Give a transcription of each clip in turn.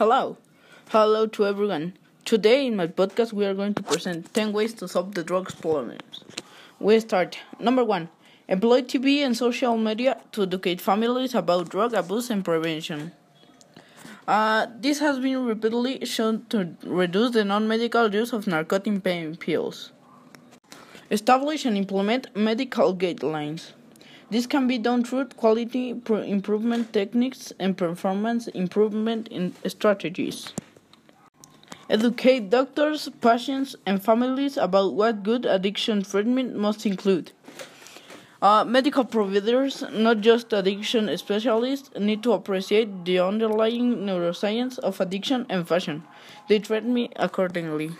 Hello. Hello to everyone. Today in my podcast we are going to present 10 ways to solve the drugs problems. We start. Number 1. Employ TV and social media to educate families about drug abuse and prevention. Uh, this has been repeatedly shown to reduce the non-medical use of narcotic pain pills. Establish and implement medical guidelines. This can be done through quality improvement techniques and performance improvement strategies. Educate doctors, patients, and families about what good addiction treatment must include. Uh, medical providers, not just addiction specialists, need to appreciate the underlying neuroscience of addiction and fashion. They treat me accordingly.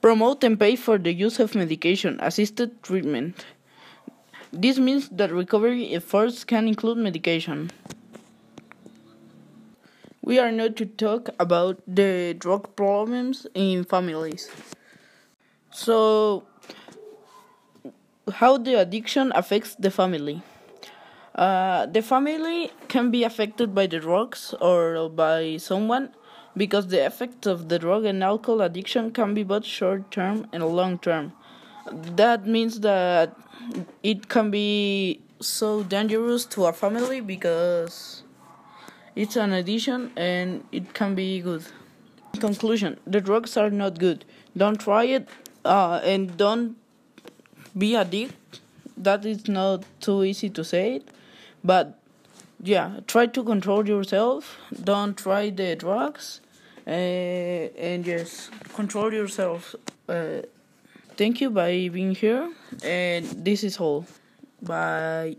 Promote and pay for the use of medication assisted treatment. This means that recovery efforts can include medication. We are now to talk about the drug problems in families. So, how the addiction affects the family. Uh, the family can be affected by the drugs or by someone because the effects of the drug and alcohol addiction can be both short term and long term. That means that it can be so dangerous to a family because it's an addiction and it can be good. Conclusion The drugs are not good. Don't try it uh, and don't be addicted. That is not too easy to say it, but yeah, try to control yourself. Don't try the drugs, uh, and just control yourself. Uh, Thank you by being here, and this is all. Bye.